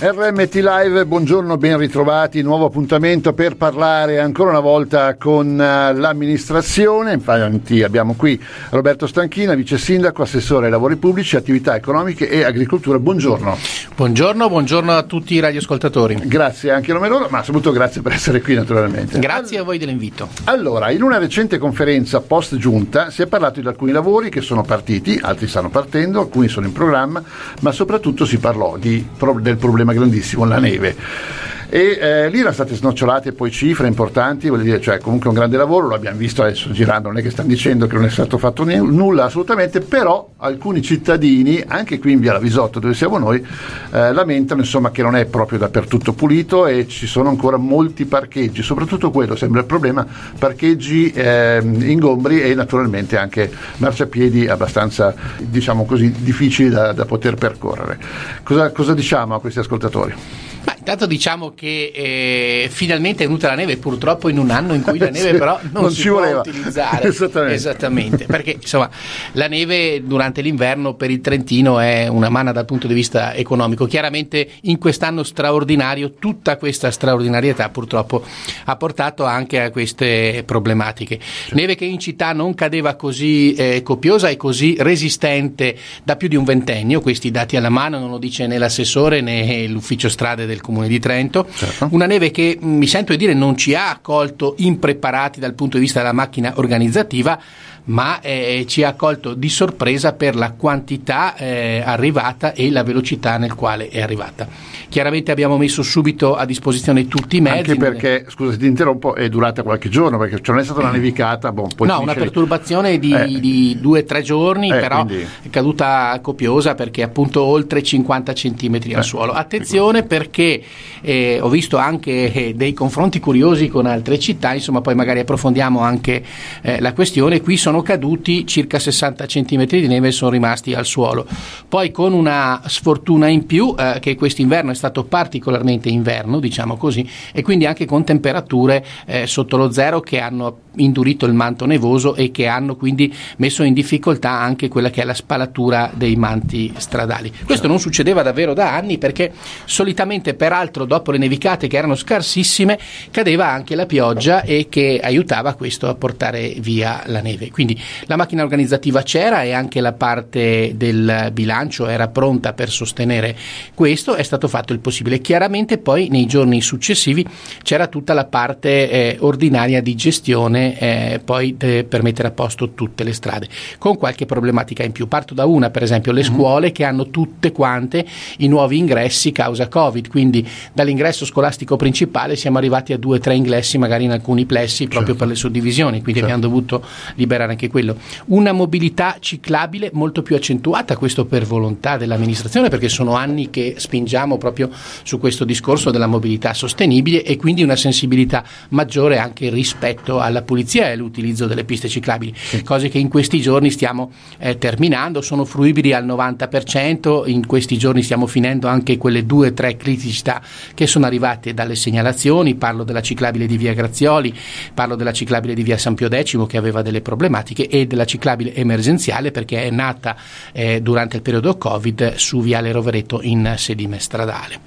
RMT Live, buongiorno, ben ritrovati, nuovo appuntamento per parlare ancora una volta con eh, l'amministrazione, infatti abbiamo qui Roberto Stanchina, vice sindaco, assessore ai lavori pubblici, attività economiche e agricoltura, buongiorno. Buongiorno, buongiorno a tutti i radioascoltatori. Grazie anche a nome loro, ma soprattutto grazie per essere qui naturalmente. Grazie a voi dell'invito. Allora, in una recente conferenza post giunta si è parlato di alcuni lavori che sono partiti, altri stanno partendo, alcuni sono in programma, ma soprattutto si parlò di, del problema problema grandissimo, la neve e eh, lì erano state snocciolate poi cifre importanti, vuol dire, cioè comunque un grande lavoro, lo abbiamo visto adesso girando, non è che stanno dicendo che non è stato fatto n- nulla assolutamente, però alcuni cittadini, anche qui in via Lavisotto dove siamo noi, eh, lamentano insomma che non è proprio dappertutto pulito e ci sono ancora molti parcheggi, soprattutto quello sembra il problema, parcheggi eh, ingombri e naturalmente anche marciapiedi abbastanza diciamo così difficili da, da poter percorrere. Cosa, cosa diciamo a questi ascoltatori? Ma intanto diciamo che eh, finalmente è venuta la neve, purtroppo in un anno in cui la neve però non, non si può voleva. utilizzare. Esattamente. Esattamente. perché insomma la neve durante l'inverno per il Trentino è una manna dal punto di vista economico. Chiaramente in quest'anno straordinario tutta questa straordinarietà purtroppo ha portato anche a queste problematiche. Certo. Neve che in città non cadeva così eh, copiosa e così resistente da più di un ventennio, questi dati alla mano non lo dice né l'assessore né l'ufficio strade del del Comune di Trento. Certo. Una neve che mi sento di dire non ci ha accolto impreparati dal punto di vista della macchina organizzativa, ma eh, ci ha colto di sorpresa per la quantità eh, arrivata e la velocità nel quale è arrivata. Chiaramente abbiamo messo subito a disposizione tutti i mezzi. Anche perché, scusa se ti interrompo, è durata qualche giorno, perché cioè non è stata una nevicata. Boh, no, una perturbazione di, eh. di, due o tre giorni, eh, però quindi... è caduta copiosa perché appunto oltre 50 centimetri al eh, suolo. Attenzione perché eh, ho visto anche eh, dei confronti curiosi con altre città, insomma poi magari approfondiamo anche la questione. Qui sono caduti circa 60 centimetri di neve sono rimasti al suolo. Poi con una sfortuna in più che quest'inverno è stato particolarmente inverno, diciamo così, e quindi anche con temperature eh, sotto lo zero che hanno indurito il manto nevoso e che hanno quindi messo in difficoltà anche quella che è la spalatura dei manti stradali. Questo non succedeva davvero da anni perché solitamente peraltro dopo le nevicate che erano scarsissime cadeva anche la pioggia e che aiutava questo a portare via la neve. Quindi la macchina organizzativa c'era e anche la parte del bilancio era pronta per sostenere questo, è stato fatto il possibile. Chiaramente poi nei giorni successivi c'era tutta la parte eh, ordinaria di gestione eh, poi de- per mettere a posto tutte le strade, con qualche problematica in più. Parto da una, per esempio, le mhm. scuole che hanno tutte quante i nuovi ingressi causa Covid, quindi dall'ingresso scolastico principale siamo arrivati a due o tre ingressi magari in alcuni plessi proprio certo. per le suddivisioni, quindi certo. abbiamo dovuto liberare anche quello. Una mobilità ciclabile molto più accentuata, questo per volontà dell'amministrazione, perché sono anni che spingiamo proprio su questo discorso della mobilità sostenibile e quindi una sensibilità maggiore anche rispetto alla pulizia e all'utilizzo delle piste ciclabili, sì. cose che in questi giorni stiamo eh, terminando, sono fruibili al 90%, in questi giorni stiamo finendo anche quelle due o tre criticità che sono arrivate dalle segnalazioni, parlo della ciclabile di via Grazioli, parlo della ciclabile di via San Pio X che aveva delle problematiche e della ciclabile emergenziale perché è nata eh, durante il periodo Covid su viale Rovereto in sedime stradale.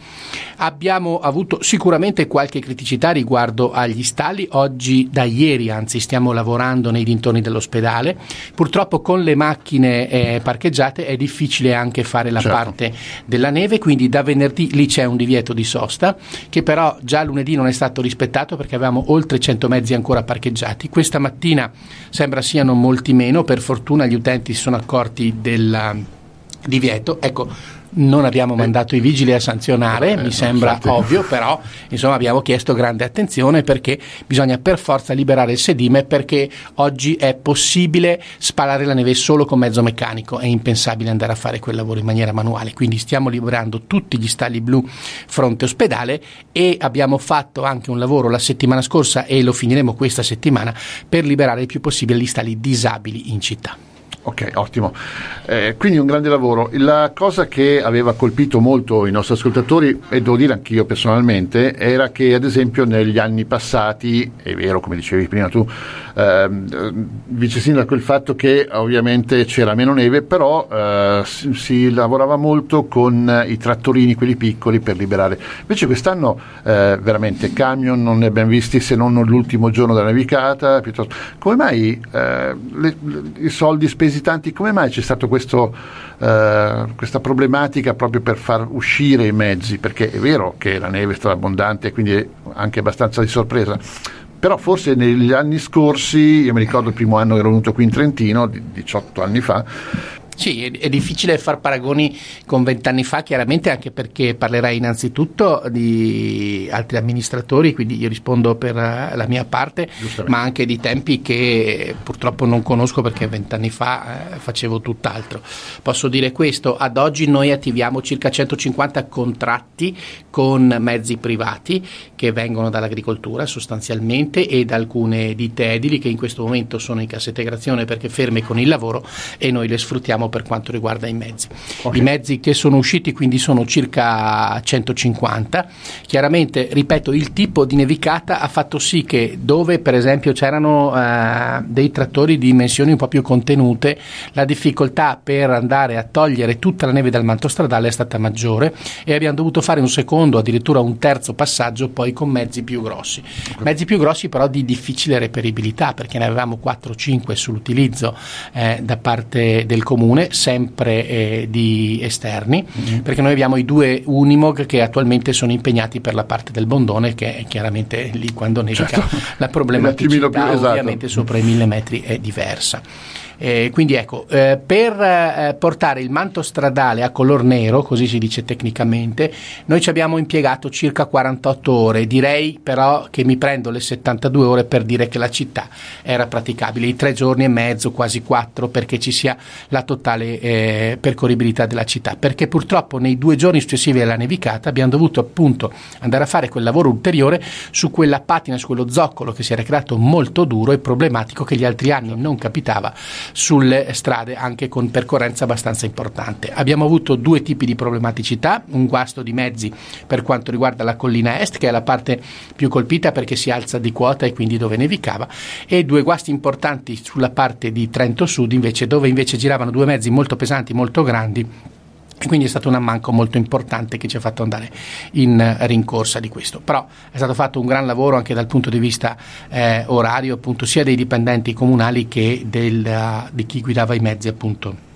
Abbiamo avuto sicuramente qualche criticità riguardo agli stalli, oggi da ieri anzi stiamo lavorando nei dintorni dell'ospedale, purtroppo con le macchine eh, parcheggiate è difficile anche fare la certo. parte della neve, quindi da venerdì lì c'è un divieto di sosta che però già lunedì non è stato rispettato perché avevamo oltre 100 mezzi ancora parcheggiati, questa mattina sembra siano molti meno, per fortuna gli utenti si sono accorti del divieto, ecco non abbiamo mandato i vigili a sanzionare, eh, mi sembra ovvio, però insomma abbiamo chiesto grande attenzione perché bisogna per forza liberare il sedime perché oggi è possibile spalare la neve solo con mezzo meccanico, è impensabile andare a fare quel lavoro in maniera manuale, quindi stiamo liberando tutti gli stalli blu fronte ospedale e abbiamo fatto anche un lavoro la settimana scorsa e lo finiremo questa settimana per liberare il più possibile gli stalli disabili in città. Ok, ottimo. Eh, quindi un grande lavoro. La cosa che aveva colpito molto i nostri ascoltatori, e devo dire anch'io personalmente, era che ad esempio negli anni passati, è vero come dicevi prima tu, ehm, vice sindaco, il fatto che ovviamente c'era meno neve, però eh, si, si, lavorava molto con i trattorini, quelli piccoli, per liberare. Invece quest'anno eh, veramente camion non ne abbiamo visti se non l'ultimo giorno della nevicata. Piuttosto. Come mai eh, le, le, i soldi spesi tanti, come mai c'è stata uh, questa problematica proprio per far uscire i mezzi? Perché è vero che la neve è stata abbondante e quindi anche abbastanza di sorpresa, però forse negli anni scorsi, io mi ricordo il primo anno che ero venuto qui in Trentino, 18 anni fa, sì, è, è difficile far paragoni con vent'anni fa, chiaramente anche perché parlerai innanzitutto di altri amministratori, quindi io rispondo per la mia parte, ma anche di tempi che purtroppo non conosco perché vent'anni fa eh, facevo tutt'altro. Posso dire questo, ad oggi noi attiviamo circa 150 contratti con mezzi privati che vengono dall'agricoltura sostanzialmente e da alcune ditte edili che in questo momento sono in cassa integrazione perché ferme con il lavoro e noi le sfruttiamo per quanto riguarda i mezzi. Okay. I mezzi che sono usciti quindi sono circa 150. Chiaramente, ripeto, il tipo di nevicata ha fatto sì che dove per esempio c'erano eh, dei trattori di dimensioni un po' più contenute, la difficoltà per andare a togliere tutta la neve dal manto stradale è stata maggiore e abbiamo dovuto fare un secondo, addirittura un terzo passaggio poi con mezzi più grossi. Okay. Mezzi più grossi però di difficile reperibilità perché ne avevamo 4-5 sull'utilizzo eh, da parte del comune comune, sempre eh, di esterni, mm-hmm. perché noi abbiamo i due Unimog che attualmente sono impegnati per la parte del Bondone, che è chiaramente lì quando nevica certo. la problematicità esatto. ovviamente sopra i mille metri è diversa. Eh, quindi ecco, eh, per eh, portare il manto stradale a color nero, così si dice tecnicamente, noi ci abbiamo impiegato circa 48 ore, direi però che mi prendo le 72 ore per dire che la città era praticabile, i tre giorni e mezzo, quasi quattro, perché ci sia la totale eh, percorribilità della città, perché purtroppo nei due giorni successivi alla nevicata abbiamo dovuto appunto andare a fare quel lavoro ulteriore su quella patina, su quello zoccolo che si era creato molto duro e problematico che gli altri anni non capitava sulle strade anche con percorrenza abbastanza importante. Abbiamo avuto due tipi di problematicità, un guasto di mezzi per quanto riguarda la collina est, che è la parte più colpita perché si alza di quota e quindi dove nevicava, e due guasti importanti sulla parte di Trento Sud, invece, dove invece giravano due mezzi molto pesanti, molto grandi quindi è stato un ammanco molto importante che ci ha fatto andare in rincorsa di questo. Però è stato fatto un gran lavoro anche dal punto di vista eh, orario, appunto, sia dei dipendenti comunali che del, di chi guidava i mezzi, appunto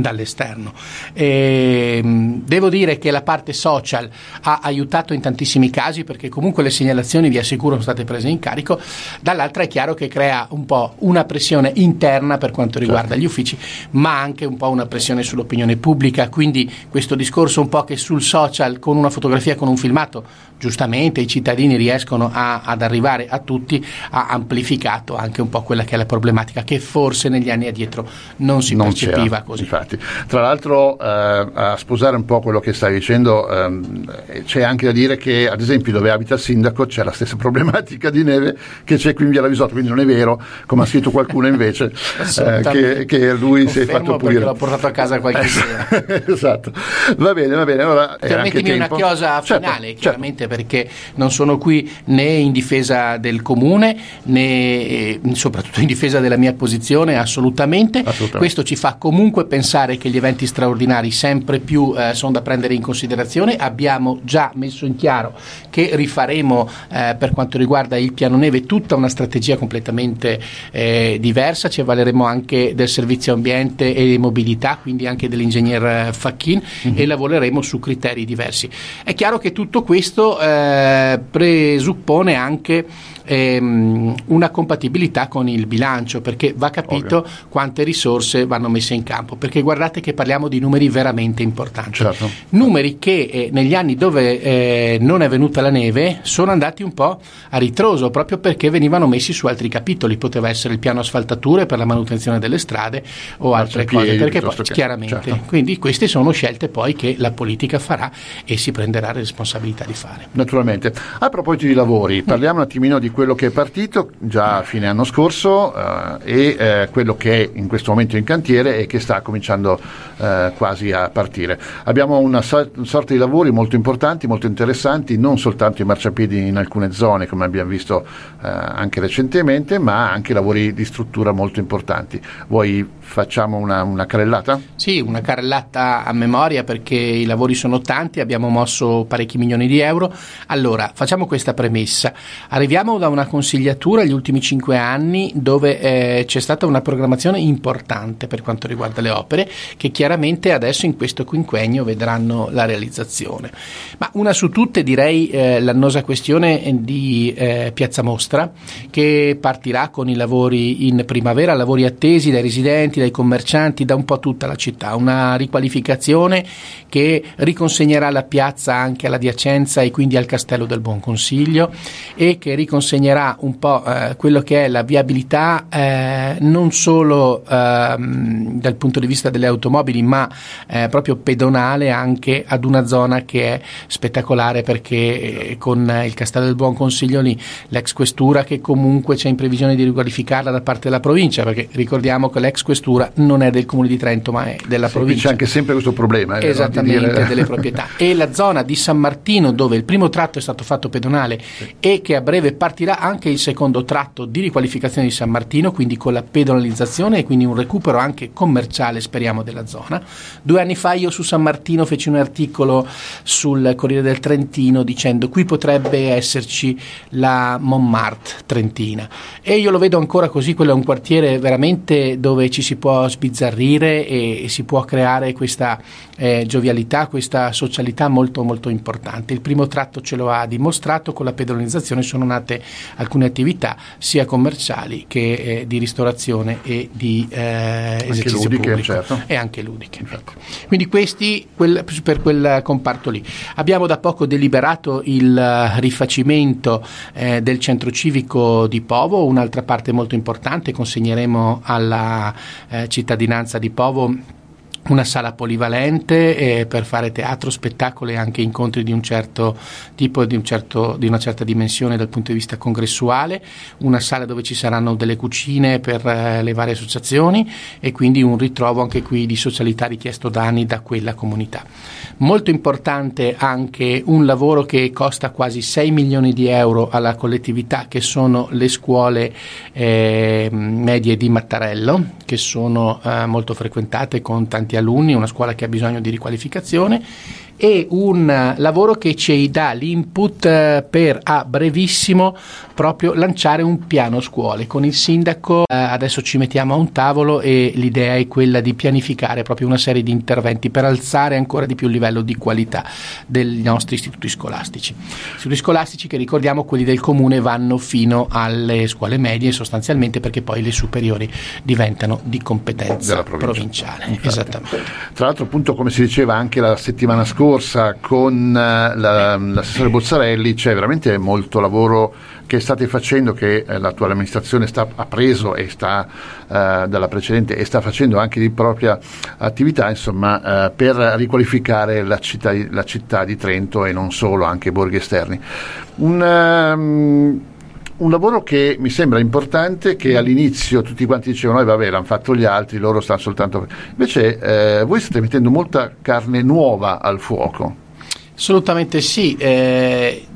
dall'esterno. E, ehm, devo dire che la parte social ha aiutato in tantissimi casi perché comunque le segnalazioni vi assicuro sono state prese in carico, dall'altra è chiaro che crea un po' una pressione interna per quanto riguarda certo. gli uffici, ma anche un po' una pressione sull'opinione pubblica, quindi questo discorso un po' che sul social con una fotografia, con un filmato, giustamente i cittadini riescono a, ad arrivare a tutti, ha amplificato anche un po' quella che è la problematica che forse negli anni addietro non si non percepiva così. Infatti. Tra l'altro, eh, a sposare un po' quello che stai dicendo, ehm, c'è anche da dire che, ad esempio, dove abita il sindaco c'è la stessa problematica di neve che c'è qui in Via Lavisotto, quindi non è vero, come ha scritto qualcuno invece, eh, che, che, lui si è fatto pulire. l'ho portato a casa qualche sera. esatto. Va bene, va bene. Allora, Permettimi una chiosa certo, finale, certo. chiaramente, certo. Perché non sono qui né in difesa del comune, né eh, soprattutto in difesa della mia posizione, assolutamente. assolutamente. Questo ci fa comunque pensare che gli eventi straordinari sempre più eh, sono da prendere in considerazione. Abbiamo già messo in chiaro che rifaremo eh, per quanto riguarda il piano neve tutta una strategia completamente eh, diversa, ci avvaleremo anche del servizio ambiente e mobilità, quindi anche dell'ingegner eh, Facchin mm-hmm. e lavoreremo su criteri diversi. È chiaro che tutto questo eh, presuppone anche ehm, una compatibilità con il bilancio perché va capito Ovvio. quante risorse vanno messe in campo perché guardate che parliamo di numeri veramente importanti. Certo. Numeri che eh, negli anni dove eh, non è venuta la neve sono andati un po' a ritroso proprio perché venivano messi su altri capitoli, poteva essere il piano asfaltature per la manutenzione delle strade o altre cose, perché poi che, chiaramente, certo. quindi queste sono scelte poi che la politica farà e si prenderà responsabilità di fare. Naturalmente. A proposito di lavori, parliamo un attimino di quello che è partito già a fine anno scorso eh, e eh, quello che è in questo momento in cantiere e che sta cominciando eh, quasi a partire. Abbiamo una sorta di lavori molto importanti, molto interessanti, non soltanto i marciapiedi in alcune zone come abbiamo visto eh, anche recentemente, ma anche lavori di struttura molto importanti. Vuoi facciamo una, una, carrellata? Sì, una carrellata a memoria perché i lavori sono tanti, abbiamo mosso parecchi milioni di euro. Allora, facciamo questa premessa. Arriviamo da una consigliatura negli ultimi cinque anni dove eh, c'è stata una programmazione importante per quanto riguarda le opere che chiaramente adesso in questo quinquennio vedranno la realizzazione. Ma una su tutte direi eh, l'annosa questione di eh, Piazza Mostra che partirà con i lavori in primavera, lavori attesi dai residenti, dai commercianti, da un po' tutta la città, una riqualificazione che riconsegnerà la piazza anche all'adiacenza e quindi al Castello del Buon Consiglio e che riconsegnerà un po' eh, quello che è la viabilità eh, non solo ehm, dal punto di vista delle automobili ma eh, proprio pedonale anche ad una zona che è spettacolare perché eh, con il Castello del Buon Consiglio lì l'ex questura che comunque c'è in previsione di riqualificarla da parte della provincia perché ricordiamo che l'ex questura non è del comune di Trento ma è della sì, provincia. C'è anche sempre questo problema. Eh, Esattamente, di delle proprietà. E la zona di San Martino dove il primo tratto è stato fatto pedonale sì. e che a breve partirà anche il secondo tratto di riqualificazione di San Martino, quindi con la pedonalizzazione e quindi un recupero anche commerciale speriamo della zona. Due anni fa io su San Martino feci un articolo sul Corriere del Trentino dicendo qui potrebbe esserci la Montmartre trentina e io lo vedo ancora così, quello è un quartiere veramente dove ci si può sbizzarrire e, e si può creare questa eh, giovialità, questa socialità molto molto importante. Il primo tratto ce lo ha dimostrato, con la pedonalizzazione sono nate alcune attività sia commerciali che eh, di ristorazione e di eh, esercizio ludiche, pubblico certo. e anche ludiche. Ecco. Quindi questi quel, per quel comparto lì. Abbiamo da poco deliberato il rifacimento eh, del centro civico di Povo, un'altra parte molto importante, consegneremo alla eh, cittadinanza di Povo una sala polivalente eh, per fare teatro, spettacolo e anche incontri di un certo tipo, di, un certo, di, una certa dimensione dal punto di vista congressuale, una sala dove ci saranno delle cucine per eh, le varie associazioni e quindi un ritrovo anche qui di socialità richiesto da anni da quella comunità. Molto importante anche un lavoro che costa quasi 6 milioni di euro alla collettività che sono le scuole eh, medie di Mattarello che sono eh, molto frequentate con tanti alunni, una scuola che ha bisogno di riqualificazione e un lavoro che ci dà l'input eh, per a brevissimo proprio lanciare un piano scuole. Con il sindaco eh, adesso ci mettiamo a un tavolo e l'idea è quella di pianificare proprio una serie di interventi per alzare ancora di più il livello di qualità dei nostri istituti scolastici. Istituti scolastici che ricordiamo quelli del comune vanno fino alle scuole medie sostanzialmente perché poi le superiori diventano di competenza provinciale. Infatti. esattamente. Tra l'altro appunto come si diceva anche la settimana scorsa scorsa con eh, la, l'assessore Bozzarelli c'è veramente molto lavoro che state facendo, che eh, l'attuale amministrazione sta, ha preso e sta eh, dalla precedente e sta facendo anche di propria attività insomma, eh, per riqualificare la città, la città, di Trento e non solo, anche i borghi esterni. Un, um, un lavoro che mi sembra importante, che all'inizio tutti quanti dicevano, eh, vabbè, l'hanno fatto gli altri, loro stanno soltanto... Invece eh, voi state mettendo molta carne nuova al fuoco. Assolutamente sì. Eh,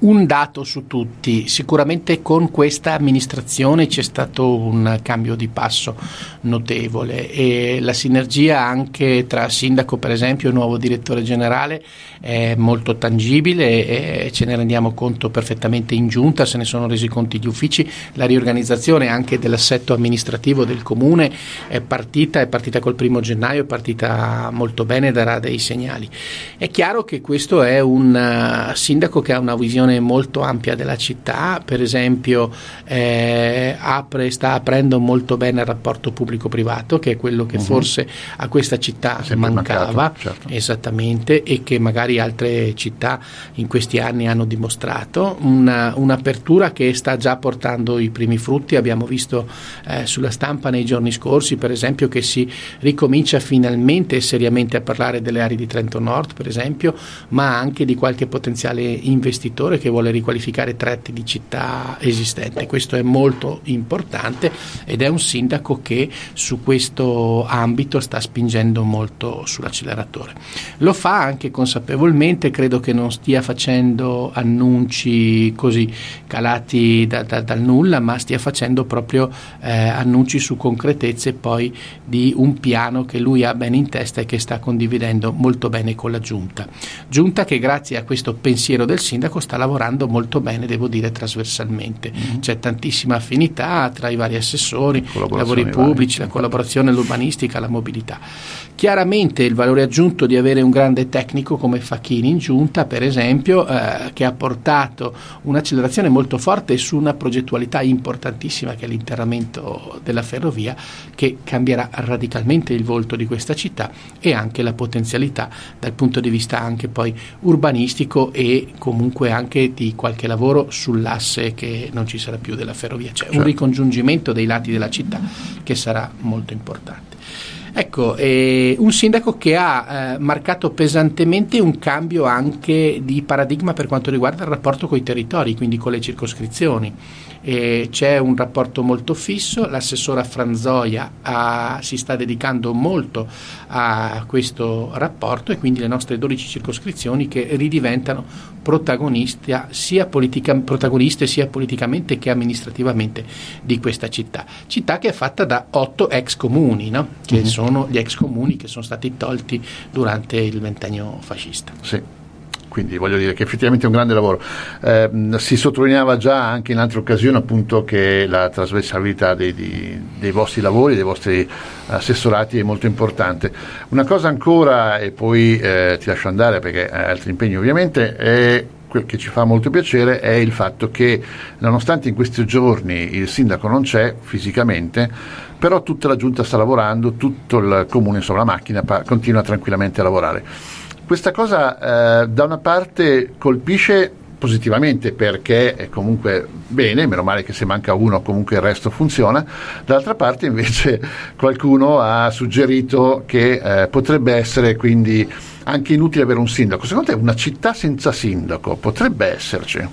un dato su tutti, sicuramente con questa amministrazione c'è stato un cambio di passo notevole e la sinergia anche tra sindaco per esempio e nuovo direttore generale è molto tangibile e ce ne rendiamo conto perfettamente in giunta, se ne sono resi conti gli uffici, la riorganizzazione anche dell'assetto amministrativo del comune è partita, è partita col primo gennaio, è partita molto bene, darà dei segnali. È chiaro che questo è un uh, sindaco che ha una visione visione molto ampia della città, per esempio eh, apre, sta aprendo molto bene il rapporto pubblico-privato, che è quello che uh-huh. forse a questa città mancava, mancato, certo. esattamente, e che magari altre città in questi anni hanno dimostrato. Una, un'apertura che sta già portando i primi frutti, abbiamo visto eh, sulla stampa nei giorni scorsi, per esempio, che si ricomincia finalmente e seriamente a parlare delle aree di Trento Nord, per esempio, ma anche di qualche potenziale investitore che vuole riqualificare tratti di città esistenti. Questo è molto importante ed è un sindaco che su questo ambito sta spingendo molto sull'acceleratore. Lo fa anche consapevolmente, credo che non stia facendo annunci così calati da, da, dal nulla, ma stia facendo proprio eh, annunci su concretezze poi di un piano che lui ha bene in testa e che sta condividendo molto bene con la giunta. Giunta che grazie a questo pensiero del sindaco sta lavorando molto bene, devo dire, trasversalmente. Mm-hmm. C'è tantissima affinità tra i vari assessori, i lavori pubblici, vari. la collaborazione, l'urbanistica, la mobilità. Chiaramente il valore aggiunto di avere un grande tecnico come Facchini in giunta, per esempio, eh, che ha portato un'accelerazione molto forte su una progettualità importantissima che è l'interramento della ferrovia, che cambierà radicalmente il volto di questa città e anche la potenzialità dal punto di vista anche poi urbanistico e comunque anche di qualche lavoro sull'asse che non ci sarà più della ferrovia. C'è certo. un ricongiungimento dei lati della città che sarà molto importante. Ecco, eh, un sindaco che ha eh, marcato pesantemente un cambio anche di paradigma per quanto riguarda il rapporto con i territori, quindi con le circoscrizioni eh, c'è un rapporto molto fisso, l'assessora Franzoia ha, si sta dedicando molto a questo rapporto e quindi le nostre 12 circoscrizioni che ridiventano sia politica, protagoniste sia politicamente che amministrativamente di questa città. Città che è fatta da otto ex comuni, no? che mm-hmm. sono gli ex comuni che sono stati tolti durante il ventennio fascista. Sì quindi voglio dire che effettivamente è un grande lavoro. Eh, si sottolineava già anche in altre occasioni appunto che la trasversalità dei, dei, dei, vostri lavori, dei vostri assessorati è molto importante. Una cosa ancora, e poi eh, ti lascio andare perché hai altri impegni ovviamente, è che ci fa molto piacere è il fatto che nonostante in questi giorni il sindaco non c'è fisicamente, però tutta la giunta sta lavorando, tutto il comune, insomma la macchina pa- continua tranquillamente a lavorare. Questa cosa eh, da una parte colpisce positivamente perché è comunque bene, meno male che se manca uno comunque il resto funziona, dall'altra parte invece qualcuno ha suggerito che eh, potrebbe essere quindi anche inutile avere un sindaco. Secondo te una città senza sindaco potrebbe esserci?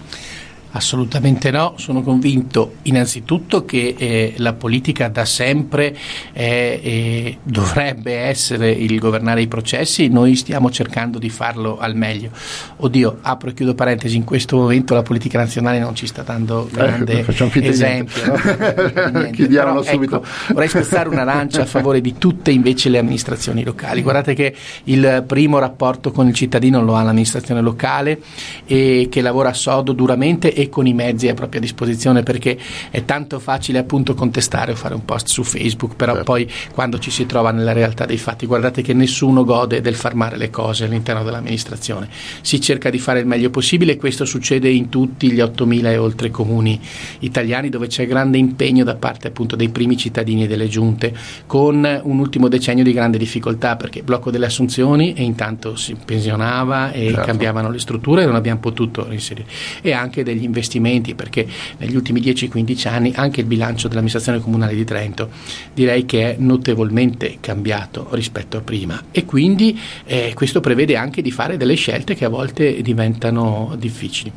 Assolutamente no, sono convinto innanzitutto che eh, la politica da sempre eh, eh, dovrebbe essere il governare i processi, noi stiamo cercando di farlo al meglio. Oddio, apro e chiudo parentesi, in questo momento la politica nazionale non ci sta dando eh, grande esempio. No? Chiediamolo Però, subito. Ecco, vorrei spezzare una lancia a favore di tutte invece le amministrazioni locali. Guardate che il primo rapporto con il cittadino lo ha l'amministrazione locale e che lavora sodo, duramente e con i mezzi a propria disposizione perché è tanto facile appunto contestare o fare un post su Facebook, però certo. poi quando ci si trova nella realtà dei fatti, guardate che nessuno gode del far male le cose all'interno dell'amministrazione, si cerca di fare il meglio possibile e questo succede in tutti gli 8.000 e oltre comuni italiani dove c'è grande impegno da parte appunto dei primi cittadini e delle giunte con un ultimo decennio di grande difficoltà perché blocco delle assunzioni e intanto si pensionava e certo. cambiavano le strutture e non abbiamo potuto inserire e anche degli investimenti perché negli ultimi 10-15 anni anche il bilancio dell'amministrazione comunale di Trento direi che è notevolmente cambiato rispetto a prima e quindi eh, questo prevede anche di fare delle scelte che a volte diventano difficili.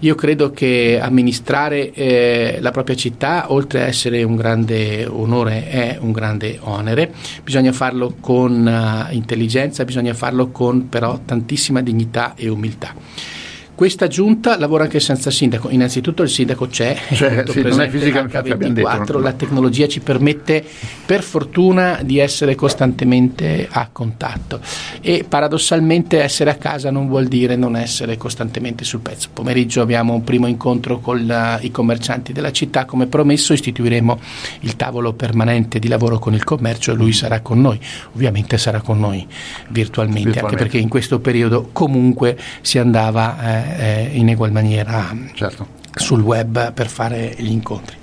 Io credo che amministrare eh, la propria città oltre a essere un grande onore è un grande onere, bisogna farlo con uh, intelligenza, bisogna farlo con però tantissima dignità e umiltà. Questa giunta lavora anche senza sindaco. Innanzitutto il sindaco c'è, cioè, sì, non è fisicamente H24, la tecnologia ci permette per fortuna di essere costantemente a contatto e paradossalmente essere a casa non vuol dire non essere costantemente sul pezzo. Pomeriggio abbiamo un primo incontro con la, i commercianti della città, come promesso istituiremo il tavolo permanente di lavoro con il commercio e lui sarà con noi, ovviamente sarà con noi virtualmente, virtualmente. anche perché in questo periodo comunque si andava eh, eh, in egual maniera certo. sul web per fare gli incontri.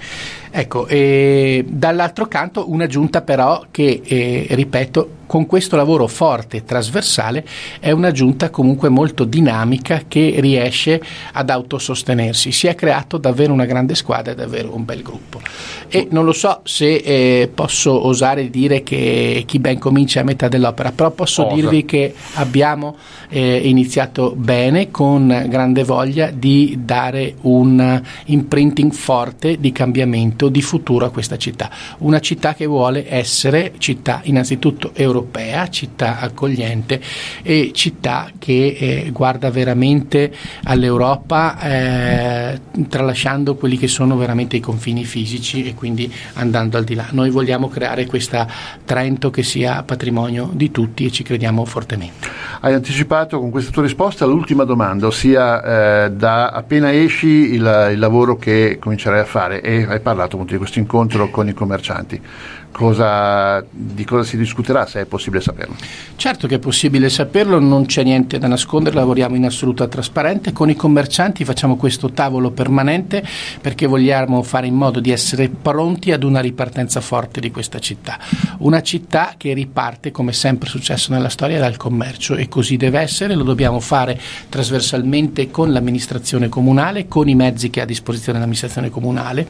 Ecco, e dall'altro canto una giunta però che, eh, ripeto, con questo lavoro forte e trasversale è una giunta comunque molto dinamica che riesce ad autosostenersi. Si è creato davvero una grande squadra e davvero un bel gruppo. E non lo so se eh, posso osare dire che chi ben comincia è a metà dell'opera, però posso Osa. dirvi che abbiamo eh, iniziato bene con grande voglia di dare un imprinting forte di cambiamento, di futuro a questa città. Una città che vuole essere città innanzitutto europea europea, città accogliente e città che eh, guarda veramente all'Europa eh, tralasciando quelli che sono veramente i confini fisici e quindi andando al di là. Noi vogliamo creare questa Trento che sia patrimonio di tutti e ci crediamo fortemente. Hai anticipato con questa tua risposta l'ultima domanda, ossia eh, da appena esci il, il lavoro che comincerai a fare e hai parlato appunto di questo incontro con i commercianti cosa, di cosa si discuterà, se è possibile saperlo. Certo che è possibile saperlo, non c'è niente da nascondere, lavoriamo in assoluta trasparenza. Con i commercianti facciamo questo tavolo permanente perché vogliamo fare in modo di essere pronti ad una ripartenza forte di questa città. Una città che riparte, come sempre è successo nella storia, dal commercio e così deve essere, lo dobbiamo fare trasversalmente con l'amministrazione comunale, con i mezzi che ha a disposizione l'amministrazione comunale.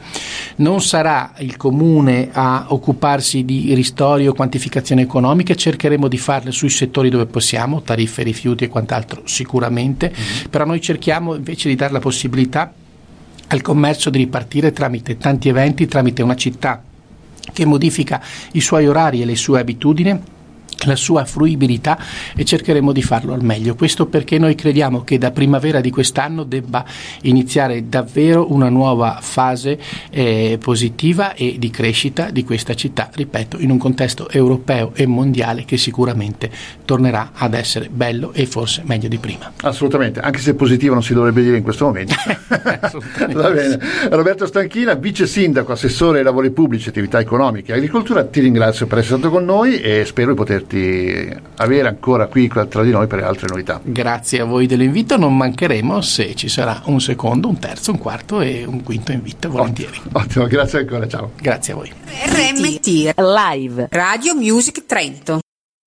Non sarà il comune a occupare occuparsi di ristori o quantificazione economica, cercheremo di farle sui settori dove possiamo, tariffe, rifiuti e quant'altro sicuramente, mm-hmm. però noi cerchiamo invece di dare la possibilità al commercio di ripartire tramite tanti eventi, tramite una città che modifica i suoi orari e le sue abitudini la sua fruibilità e cercheremo di farlo al meglio. Questo perché noi crediamo che da primavera di quest'anno debba iniziare davvero una nuova fase eh, positiva e di crescita di questa città, ripeto, in un contesto europeo e mondiale che sicuramente tornerà ad essere bello e forse meglio di prima. Assolutamente, anche se positivo non si dovrebbe dire in questo momento. Va bene. Roberto Stanchina, vice sindaco, assessore ai lavori pubblici, attività economiche e agricoltura, ti ringrazio per essere stato con noi e spero di poterti poterti avere ancora qui tra di noi per altre novità. Grazie a voi dell'invito, non mancheremo se ci sarà un secondo, un terzo, un quarto e un quinto invito, volentieri. Ottimo, ottimo grazie ancora, ciao. Grazie a voi. RMT Live Radio Music Trento